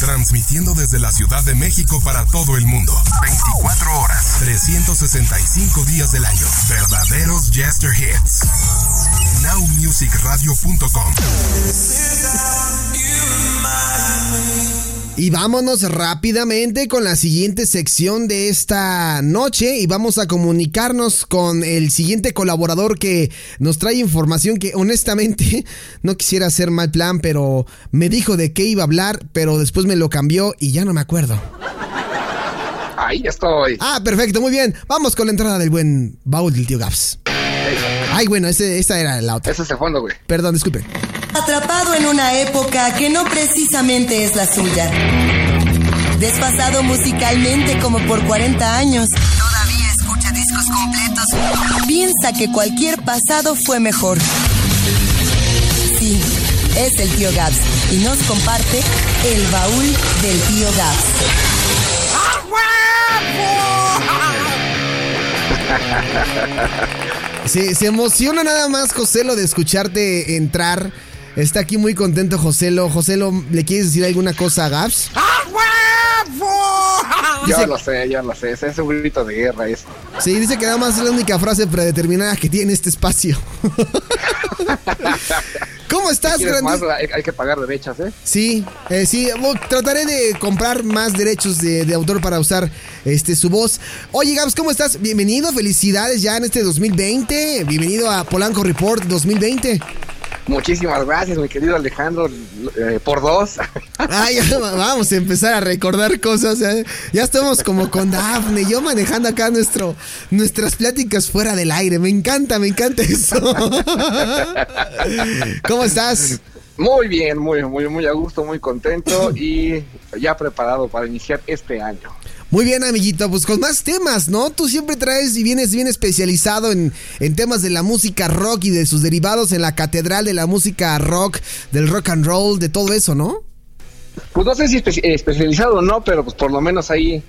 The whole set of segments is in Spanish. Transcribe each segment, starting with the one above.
Transmitiendo desde la Ciudad de México para todo el mundo. 24 horas, 365 días del año. Verdaderos Jester Hits. NowMusicRadio.com. Y vámonos rápidamente con la siguiente sección de esta noche y vamos a comunicarnos con el siguiente colaborador que nos trae información que honestamente no quisiera hacer mal plan, pero me dijo de qué iba a hablar, pero después me lo cambió y ya no me acuerdo. Ahí estoy. Ah, perfecto, muy bien. Vamos con la entrada del buen baúl del tío Gaps. Ay, bueno, ese, esa era la otra. Ese es el fondo, güey. Perdón, disculpe. Atrapado en una época que no precisamente es la suya. Desfasado musicalmente como por 40 años. Todavía escucha discos completos. Piensa que cualquier pasado fue mejor. Sí, es el tío Gabs y nos comparte el baúl del tío Gabs. Se, se emociona nada más, Joselo, de escucharte entrar. Está aquí muy contento, Joselo. Joselo, ¿le quieres decir alguna cosa a Gaps? Yo lo sé, yo lo sé. Es un grito de guerra eso. Sí, dice que nada más es la única frase predeterminada que tiene este espacio. ¿Cómo estás, ¿Quieres Grandi? más? Hay, hay que pagar derechos, ¿eh? Sí, eh, sí, bueno, trataré de comprar más derechos de, de autor para usar este su voz. Oye, Gabs, ¿cómo estás? Bienvenido, felicidades ya en este 2020. Bienvenido a Polanco Report 2020. Muchísimas gracias, mi querido Alejandro, eh, por dos. Ya vamos a empezar a recordar cosas. ¿eh? Ya estamos como con Dafne, yo manejando acá nuestro, nuestras pláticas fuera del aire. Me encanta, me encanta eso. ¿Cómo estás? Muy bien, muy, muy, muy a gusto, muy contento y ya preparado para iniciar este año. Muy bien, amiguito, pues con más temas, ¿no? Tú siempre traes y vienes bien especializado en, en temas de la música rock y de sus derivados en la catedral de la música rock, del rock and roll, de todo eso, ¿no? Pues no sé si espe- especializado o no, pero pues por lo menos ahí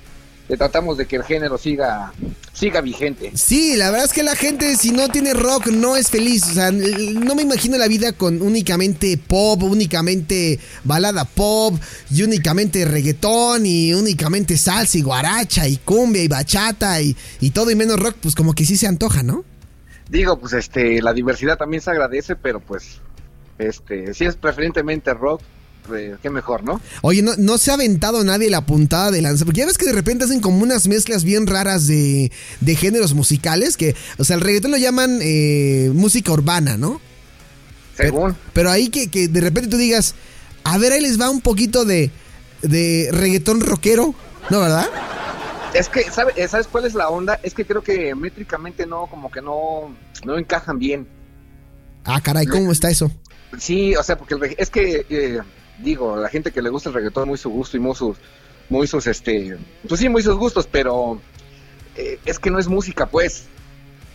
tratamos de que el género siga, siga vigente. Sí, la verdad es que la gente si no tiene rock no es feliz. O sea, no me imagino la vida con únicamente pop, únicamente balada pop, y únicamente reggaetón, y únicamente salsa y guaracha, y cumbia y bachata, y, y todo y menos rock, pues como que sí se antoja, ¿no? Digo, pues este, la diversidad también se agradece, pero pues, este, si es preferentemente rock, eh, qué mejor, ¿no? Oye, no, no se ha aventado nadie la puntada de lanza, porque ya ves que de repente hacen como unas mezclas bien raras de, de géneros musicales, que, o sea, el reggaetón lo llaman eh, música urbana, ¿no? Según. Pero ahí que, que de repente tú digas, a ver, ahí les va un poquito de, de reggaetón rockero, ¿no, verdad? Es que, ¿sabe- eh, ¿sabes cuál es la onda? Es que creo que métricamente no, como que no, no encajan bien. Ah, caray, ¿cómo está eso? Sí, o sea, porque el es que, eh, digo, la gente que le gusta el reggaetón muy su gusto y muy sus, muy sus, este, pues sí, muy sus gustos, pero eh, es que no es música, pues.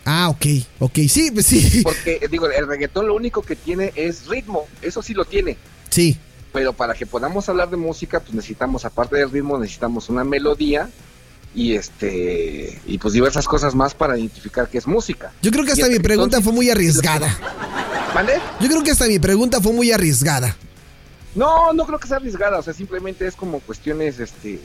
Ah, ok, ok, sí, pues sí, Porque, digo, el reggaetón lo único que tiene es ritmo, eso sí lo tiene. sí, Pero para que podamos hablar de música, pues necesitamos, aparte del ritmo, necesitamos una melodía y este y pues diversas cosas más para identificar qué es música. yo creo que hasta mi pregunta fue muy arriesgada. ¿Vale? Yo creo que hasta mi pregunta fue muy arriesgada. No, no creo que sea arriesgada, o sea, simplemente es como cuestiones, este,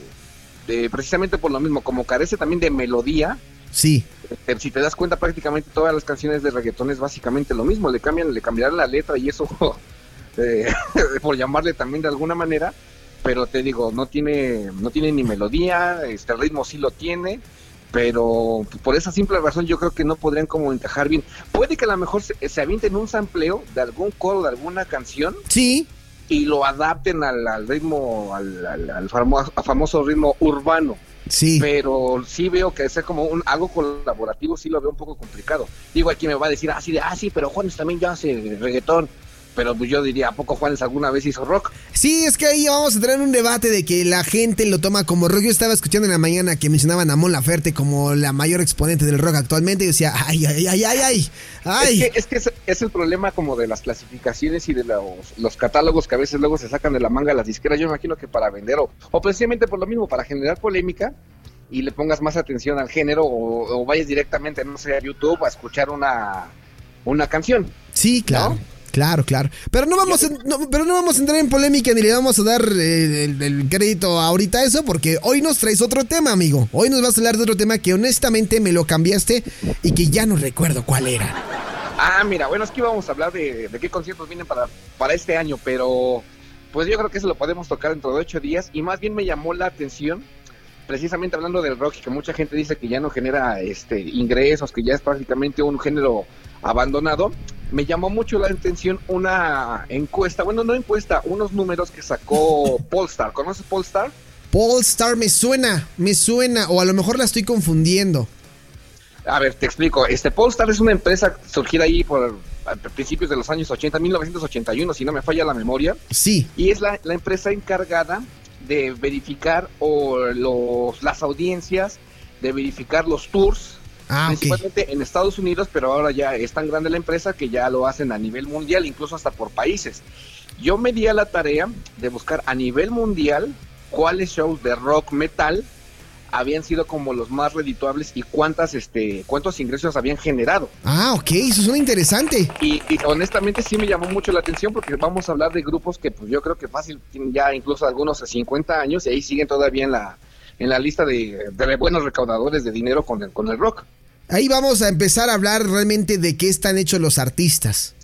de, precisamente por lo mismo, como carece también de melodía, Sí, eh, si te das cuenta prácticamente todas las canciones de reggaetón es básicamente lo mismo, le cambian, le cambiarán la letra y eso, eh, por llamarle también de alguna manera, pero te digo, no tiene, no tiene ni melodía, este ritmo sí lo tiene, pero por esa simple razón yo creo que no podrían como encajar bien. Puede que a lo mejor se, se avienten un sampleo de algún coro de alguna canción sí, y lo adapten al, al ritmo, al, al- al famo- famoso ritmo urbano. sí. Pero sí veo que ser como un algo colaborativo, sí lo veo un poco complicado. Digo, aquí me va a decir así de, ah, sí, pero Juanes también ya hace reggaetón. Pero pues yo diría, ¿a poco Juanes alguna vez hizo rock? Sí, es que ahí vamos a entrar en un debate de que la gente lo toma como rock. Yo estaba escuchando en la mañana que mencionaban a Mon Laferte como la mayor exponente del rock actualmente y decía, ay, ay, ay, ay, ay. ay. Es que, es, que es, el problema como de las clasificaciones y de los, los, catálogos que a veces luego se sacan de la manga las disqueras. Yo me imagino que para vender o, o precisamente por lo mismo, para generar polémica y le pongas más atención al género o, o vayas directamente, no sé, a YouTube a escuchar una, una canción. Sí, claro. ¿no? Claro, claro. Pero no vamos, a, no, pero no vamos a entrar en polémica ni le vamos a dar eh, el, el, crédito ahorita a eso, porque hoy nos traes otro tema, amigo. Hoy nos vas a hablar de otro tema que honestamente me lo cambiaste y que ya no recuerdo cuál era. Ah, mira, bueno, es que íbamos a hablar de, de qué conciertos vienen para, para este año, pero pues yo creo que eso lo podemos tocar dentro de ocho días y más bien me llamó la atención precisamente hablando del rock, que mucha gente dice que ya no genera este ingresos, que ya es prácticamente un género abandonado, me llamó mucho la atención una encuesta, bueno, no encuesta, unos números que sacó Polestar. ¿Conoces Polestar? Polestar me suena, me suena, o a lo mejor la estoy confundiendo. A ver, te explico. Este Polestar es una empresa surgida ahí por a principios de los años 80, 1981, si no me falla la memoria. Sí. Y es la, la empresa encargada de verificar o los, las audiencias, de verificar los tours, ah, principalmente okay. en Estados Unidos, pero ahora ya es tan grande la empresa que ya lo hacen a nivel mundial, incluso hasta por países. Yo me di a la tarea de buscar a nivel mundial cuáles shows de rock metal habían sido como los más redituables y cuántas este cuántos ingresos habían generado. Ah, ok, eso suena interesante. Y, y, honestamente sí me llamó mucho la atención porque vamos a hablar de grupos que pues yo creo que fácil tienen ya incluso algunos de 50 años y ahí siguen todavía en la en la lista de, de buenos recaudadores de dinero con el, con el rock. Ahí vamos a empezar a hablar realmente de qué están hechos los artistas.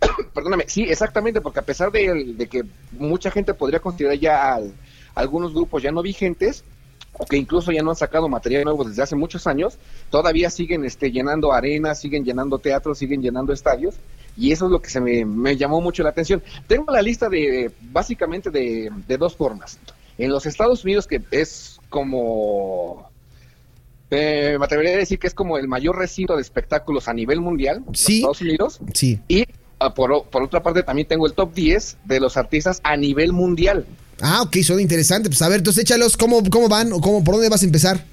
Perdóname, sí, exactamente, porque a pesar de, que mucha gente podría considerar ya al, algunos grupos ya no vigentes, o que incluso ya no han sacado material nuevo desde hace muchos años, todavía siguen este, llenando arenas, siguen llenando teatros, siguen llenando estadios, y eso es lo que se me, me llamó mucho la atención. Tengo la lista de, básicamente, de, de, dos formas. En los Estados Unidos, que es como... Eh, me atrevería a decir que es como el mayor recinto de espectáculos a nivel mundial, sí, Estados Unidos, sí. y uh, por, por otra parte también tengo el top 10 de los artistas a nivel mundial. Ah, ok, son interesantes. Pues a ver, entonces échalos, ¿cómo, cómo van o cómo, por dónde vas a empezar?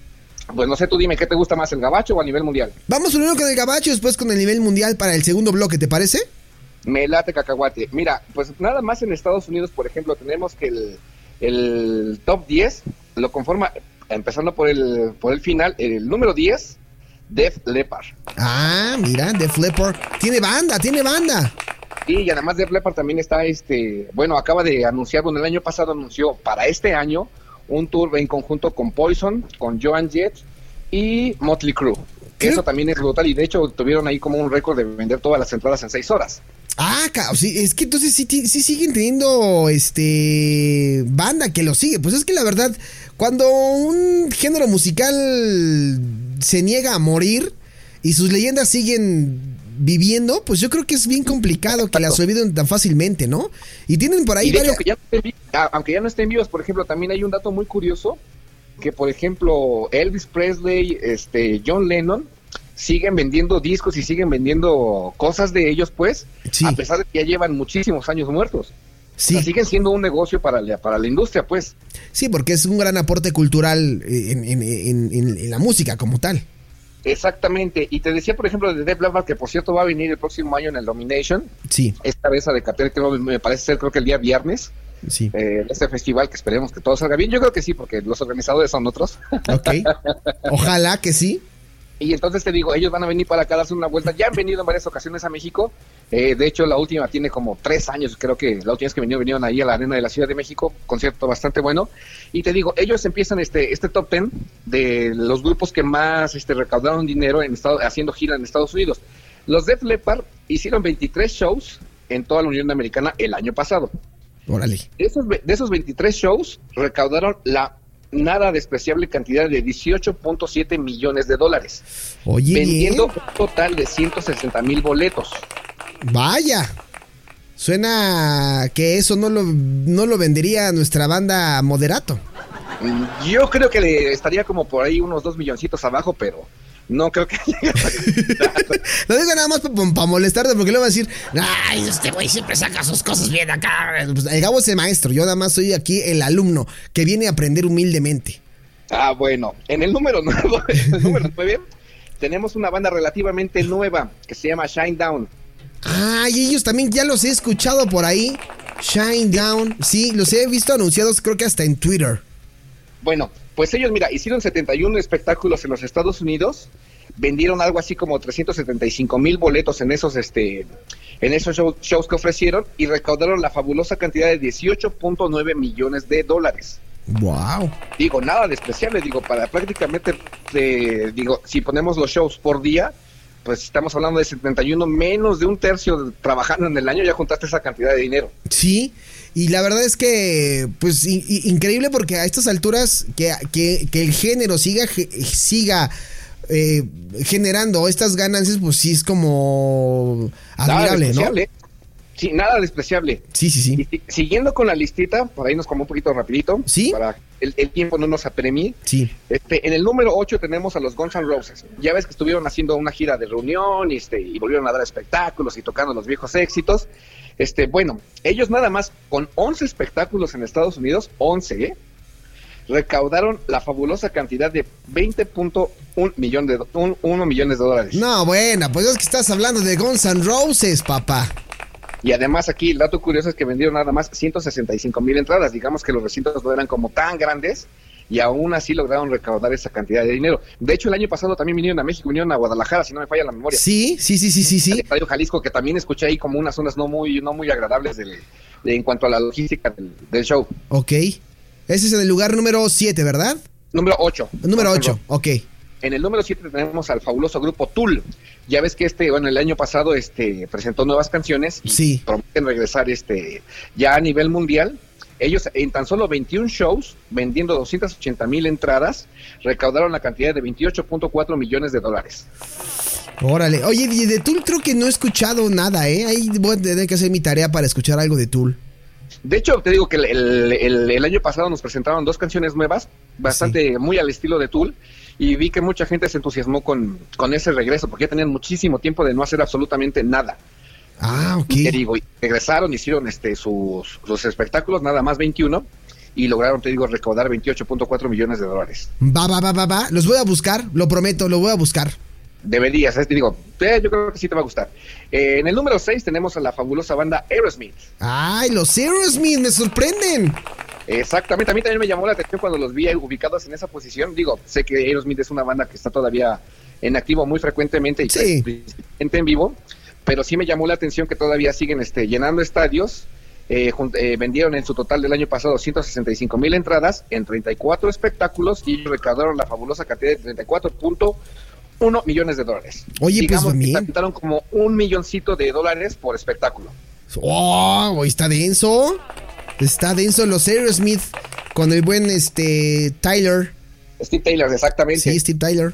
Pues no sé, tú dime, ¿qué te gusta más, el gabacho o a nivel mundial? Vamos primero con el gabacho, después con el nivel mundial para el segundo bloque, ¿te parece? Me late cacahuate. Mira, pues nada más en Estados Unidos, por ejemplo, tenemos que el, el top 10 lo conforma, empezando por el, por el final, el número 10, Def Leppard. Ah, mira, Def Leppard. Tiene banda, tiene banda. Sí, y además Def Leppard también está, este, bueno, acaba de anunciar, bueno, el año pasado anunció para este año un tour en conjunto con Poison, con Joan Jett y Motley Crue. ¿Qué? Eso también es brutal y de hecho tuvieron ahí como un récord de vender todas las entradas en seis horas. Ah, sí, es que entonces sí, sí, siguen teniendo este banda que lo sigue. Pues es que la verdad, cuando un género musical se niega a morir y sus leyendas siguen viviendo, pues yo creo que es bien complicado que las olviden tan fácilmente, ¿no? Y tienen por ahí hecho, aunque, ya no aunque ya no estén vivos, por ejemplo, también hay un dato muy curioso que por ejemplo Elvis Presley, este John Lennon siguen vendiendo discos y siguen vendiendo cosas de ellos, pues, sí. a pesar de que ya llevan muchísimos años muertos. Sí. O sea, siguen siendo un negocio para la, para la industria, pues. Sí, porque es un gran aporte cultural en, en, en, en la música como tal. Exactamente. Y te decía, por ejemplo, de Def Leppard, que por cierto va a venir el próximo año en el Domination. Sí. Esta vez a de cartel, que me parece ser, creo que el día viernes. Sí. Eh, este festival que esperemos que todo salga bien. Yo creo que sí, porque los organizadores son otros. Ok. Ojalá que sí. Y entonces te digo, ellos van a venir para acá a darse una vuelta. Ya han venido en varias ocasiones a México. Eh, de hecho, la última tiene como tres años. Creo que la última vez que vinieron, vinieron ahí a la arena de la Ciudad de México. Concierto bastante bueno. Y te digo, ellos empiezan este este top ten de los grupos que más este, recaudaron dinero en estado, haciendo gira en Estados Unidos. Los Def Leppard hicieron 23 shows en toda la Unión Americana el año pasado. Órale. De esos, de esos 23 shows, recaudaron la nada despreciable cantidad de 18.7 millones de dólares. Oye, vendiendo un total de 160 mil boletos. Vaya. Suena que eso no lo, no lo vendería nuestra banda Moderato. Yo creo que le estaría como por ahí unos dos milloncitos abajo, pero No creo que Lo digo nada más para molestarte porque le va a decir, ay, este güey siempre saca sus cosas bien acá. Pues, el Gabo es el maestro, yo nada más soy aquí el alumno que viene a aprender humildemente. Ah, bueno, en el número 9, el número 9 tenemos una banda relativamente nueva que se llama Shine Down. Ah, y ellos también ya los he escuchado por ahí. Shine Down, sí, los he visto anunciados creo que hasta en Twitter. Bueno, pues ellos, mira, hicieron 71 espectáculos en los Estados Unidos, vendieron algo así como 375 mil boletos en esos, este, en esos shows que ofrecieron y recaudaron la fabulosa cantidad de 18.9 millones de dólares. Wow. Digo, nada despreciable, digo, para prácticamente, eh, digo, si ponemos los shows por día, pues estamos hablando de 71, menos de un tercio trabajando en el año, ya juntaste esa cantidad de dinero. Sí, y la verdad es que, pues, increíble porque a estas alturas que, que, el género siga, siga eh, generando estas ganancias, pues sí es como admirable, ¿no? Sí, nada despreciable. Sí, sí, sí. siguiendo con la listita, por ahí nos como un poquito rapidito. Sí. Para el, tiempo no nos apremie. Sí. Este, en el número 8 tenemos a los Guns N' Roses. Ya ves que estuvieron haciendo una gira de reunión y, este, y volvieron a dar espectáculos y tocando los viejos éxitos. Este, bueno, ellos nada más con 11 espectáculos en Estados Unidos, 11, ¿eh? recaudaron la fabulosa cantidad de 20.1 millón de, millones de dólares. No, bueno, pues es que estás hablando de Guns N' Roses, papá. Y además aquí el dato curioso es que vendieron nada más 165 mil entradas. Digamos que los recintos no eran como tan grandes y aún así lograron recaudar esa cantidad de dinero. De hecho, el año pasado también vinieron a México, vinieron a Guadalajara, si no me falla la memoria. Sí, sí, sí, sí, sí. sí. Estadio Jalisco, que también escuché ahí como unas zonas no muy, no muy agradables en cuanto a la logística del, show. Ok. Ese es en el lugar número 7, ¿verdad? Número 8. Número 8, ok. En el número 7 tenemos al fabuloso grupo Tool. Ya ves que este, bueno, el año pasado este presentó nuevas canciones y prometen regresar este ya a nivel mundial. Ellos en tan solo 21 shows, vendiendo 280 mil entradas, recaudaron la cantidad de 28.4 millones de dólares. Órale, oye, de Tool creo que no he escuchado nada, ¿eh? Ahí voy a tener que hacer mi tarea para escuchar algo de Tool. De hecho, te digo que el, año pasado nos presentaron dos canciones nuevas, bastante muy al estilo de Tool, y vi que mucha gente se entusiasmó con, con ese regreso, porque ya tenían muchísimo tiempo de no hacer absolutamente nada. Ah, ok. Y te digo, regresaron, hicieron este sus, sus espectáculos, nada más 21, y lograron, te digo, recaudar 28.4 millones de dólares. Va, va, va, va, va. Los voy a buscar, lo prometo, lo voy a buscar. Deberías, te digo, eh, yo creo que sí te va a gustar. Eh, en el número 6 tenemos a la fabulosa banda Aerosmith. ¡Ay, los Aerosmith me sorprenden! Exactamente, a mí también me llamó la atención cuando los vi ubicados en esa posición. Digo, sé que Aerosmith es una banda que está todavía en activo muy frecuentemente y sí. en vivo, pero sí me llamó la atención que todavía siguen este, llenando estadios. Eh, eh, vendieron en su total del año pasado 165 mil entradas en 34 espectáculos y recaudaron la fabulosa cantidad de 34.1 millones de dólares. Oye, pues también. como un milloncito de dólares por espectáculo. ¡Oh! Está denso. Está denso los Aerosmith con el buen este Tyler. Steve Taylor, exactamente. Sí, Steve Tyler.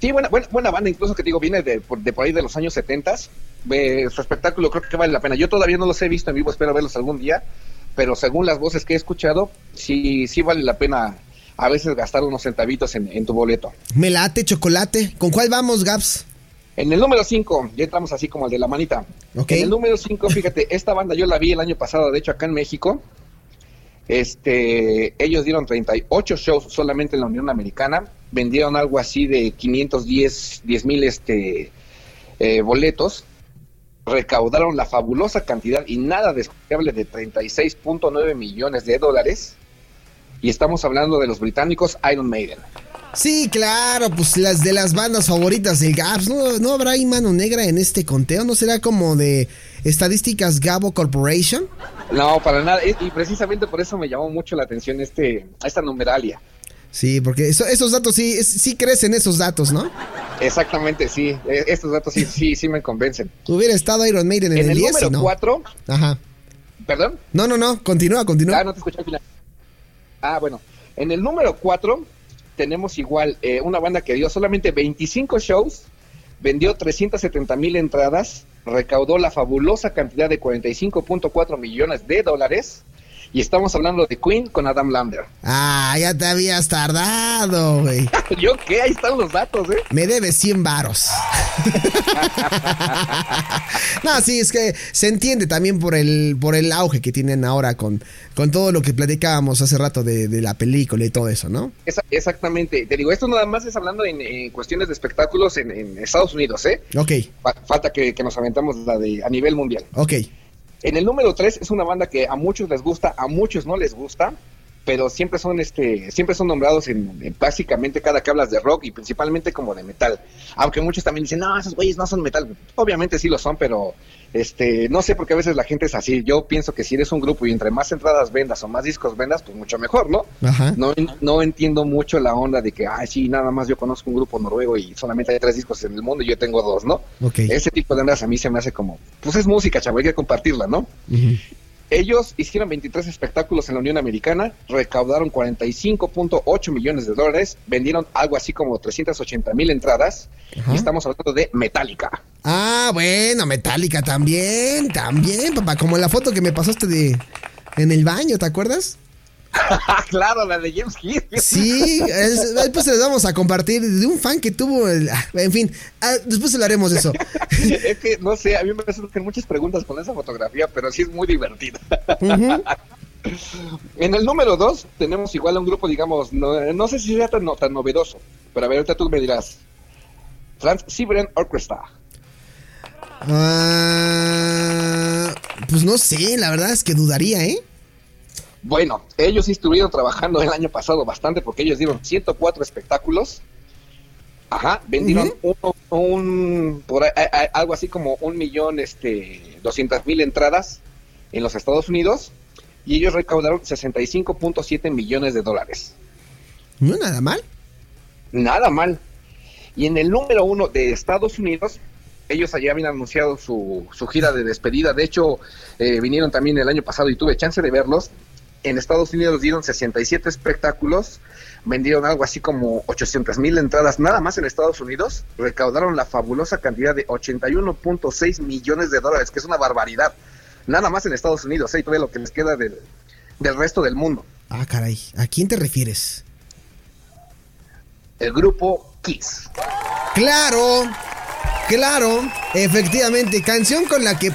Sí, buena, buena, banda, incluso que te digo, viene de por, ahí de los años 70. su espectáculo creo que vale la pena. Yo todavía no los he visto en vivo, espero verlos algún día, pero según las voces que he escuchado, sí, sí vale la pena a veces gastar unos centavitos en, tu boleto. Melate, chocolate. ¿Con cuál vamos, Gaps? En el número 5, ya entramos así como el de la manita. Okay. En el número 5, fíjate, esta banda yo la vi el año pasado, de hecho acá en México. Este, ellos dieron 38 shows solamente en la Unión Americana, vendieron algo así de 510 mil este, eh, boletos, recaudaron la fabulosa cantidad y nada despreciable de 36.9 millones de dólares. Y estamos hablando de los británicos Iron Maiden. Sí, claro, pues las de las bandas favoritas del Gaps. ¿No, ¿No habrá ahí mano negra en este conteo? ¿No será como de estadísticas Gabo Corporation? No, para nada. Y precisamente por eso me llamó mucho la atención este, esta numeralia. Sí, porque esos datos sí, sí crecen esos datos, ¿no? Exactamente, sí. E, estos datos sí, sí, sí me convencen. Hubiera estado Iron Maiden en, en el, el número 4. Ajá. ¿Perdón? No, no, no. Continúa, continúa. Ah, no te escuché al final. Ah, bueno. En el número 4 tenemos igual eh, una banda que dio solamente 25 shows, vendió 370 mil entradas, recaudó la fabulosa cantidad de 45.4 millones de dólares Y estamos hablando de Queen con Adam Lambert. Ah, ya te habías tardado, güey. ¿Yo qué? Ahí están los datos, ¿eh? Me debes 100 varos. no, sí, es que se entiende también por el, por el auge que tienen ahora con, con todo lo que platicábamos hace rato de, la película y todo eso, ¿no? exactamente. Te digo, esto nada más es hablando en, cuestiones de espectáculos en, Estados Unidos, ¿eh? Ok. falta que, que, nos aventamos la de a nivel mundial. Ok. En el número 3 es una banda que a muchos les gusta, a muchos no les gusta pero siempre son este siempre son nombrados en, básicamente cada que hablas de rock y principalmente como de metal. Aunque muchos también dicen no esos güeyes no son metal obviamente sí lo son pero este no sé por qué a veces la gente es así. Yo pienso que si eres un grupo y entre más entradas vendas o más discos vendas pues mucho mejor no no no entiendo mucho la onda de que ay sí nada más yo conozco un grupo noruego y solamente hay tres discos en el mundo y yo tengo dos no ese tipo de ondas a mí se me hace como pues es música chavo hay que compartirla no ellos hicieron 23 espectáculos en la Unión Americana, recaudaron 45.8 millones de dólares, vendieron algo así como 380 mil entradas y estamos hablando de Metallica. Ah, bueno, Metallica también, también, papá, como la foto que me pasaste de en el baño, ¿te acuerdas? claro, la de James Heath. Sí, después se las vamos a compartir de un fan que tuvo. El, ah, en fin, ah, después hablaremos de eso. es que, no sé, a mí me surgen muchas preguntas con esa fotografía, pero sí es muy divertida. En el número 2 tenemos igual a un grupo, digamos, no, sé si sea tan, tan novedoso, pero a ver, ahorita tú me dirás. Trans Siberian Orchestra. Ah, pues no sé, la verdad es que dudaría, ¿eh? Bueno, ellos estuvieron trabajando el año pasado bastante porque ellos dieron 104 espectáculos. Ajá, vendieron un, por algo así como un millón, este, doscientas mil entradas en los Estados Unidos y ellos recaudaron 65.7 millones de dólares. No nada mal. Nada mal. Y en el número uno de Estados Unidos, ellos allá habían anunciado su, su gira de despedida. De hecho, eh, vinieron también el año pasado y tuve chance de verlos en Estados Unidos dieron 67 espectáculos, vendieron algo así como 800 mil entradas nada más en Estados Unidos, recaudaron la fabulosa cantidad de 81.6 millones de dólares, que es una barbaridad, nada más en Estados Unidos, ¿eh? y todo lo que les queda del, del resto del mundo. Ah, caray, ¿a quién te refieres? El grupo Kiss. Claro, claro, efectivamente, canción con la que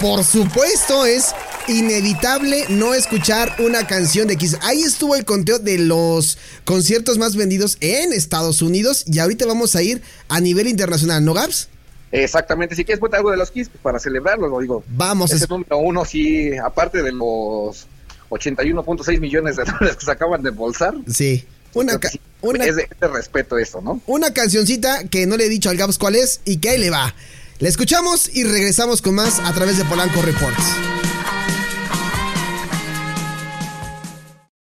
por supuesto es inevitable no escuchar una canción de Kiss. Ahí estuvo el conteo de los conciertos más vendidos en Estados Unidos y ahorita vamos a ir a nivel internacional, ¿no, Gabs? Exactamente, si quieres poner algo de los Kiss pues, para celebrarlo, lo digo. Vamos. Ese número uno, sí, aparte de los 81.6 millones de dólares que se acaban de embolsar. Sí. Una, una es, de, respeto esto, ¿no? Una cancioncita que no le he dicho al Gabs cuál es y que ahí le va. La escuchamos y regresamos con más a través de Polanco Reports.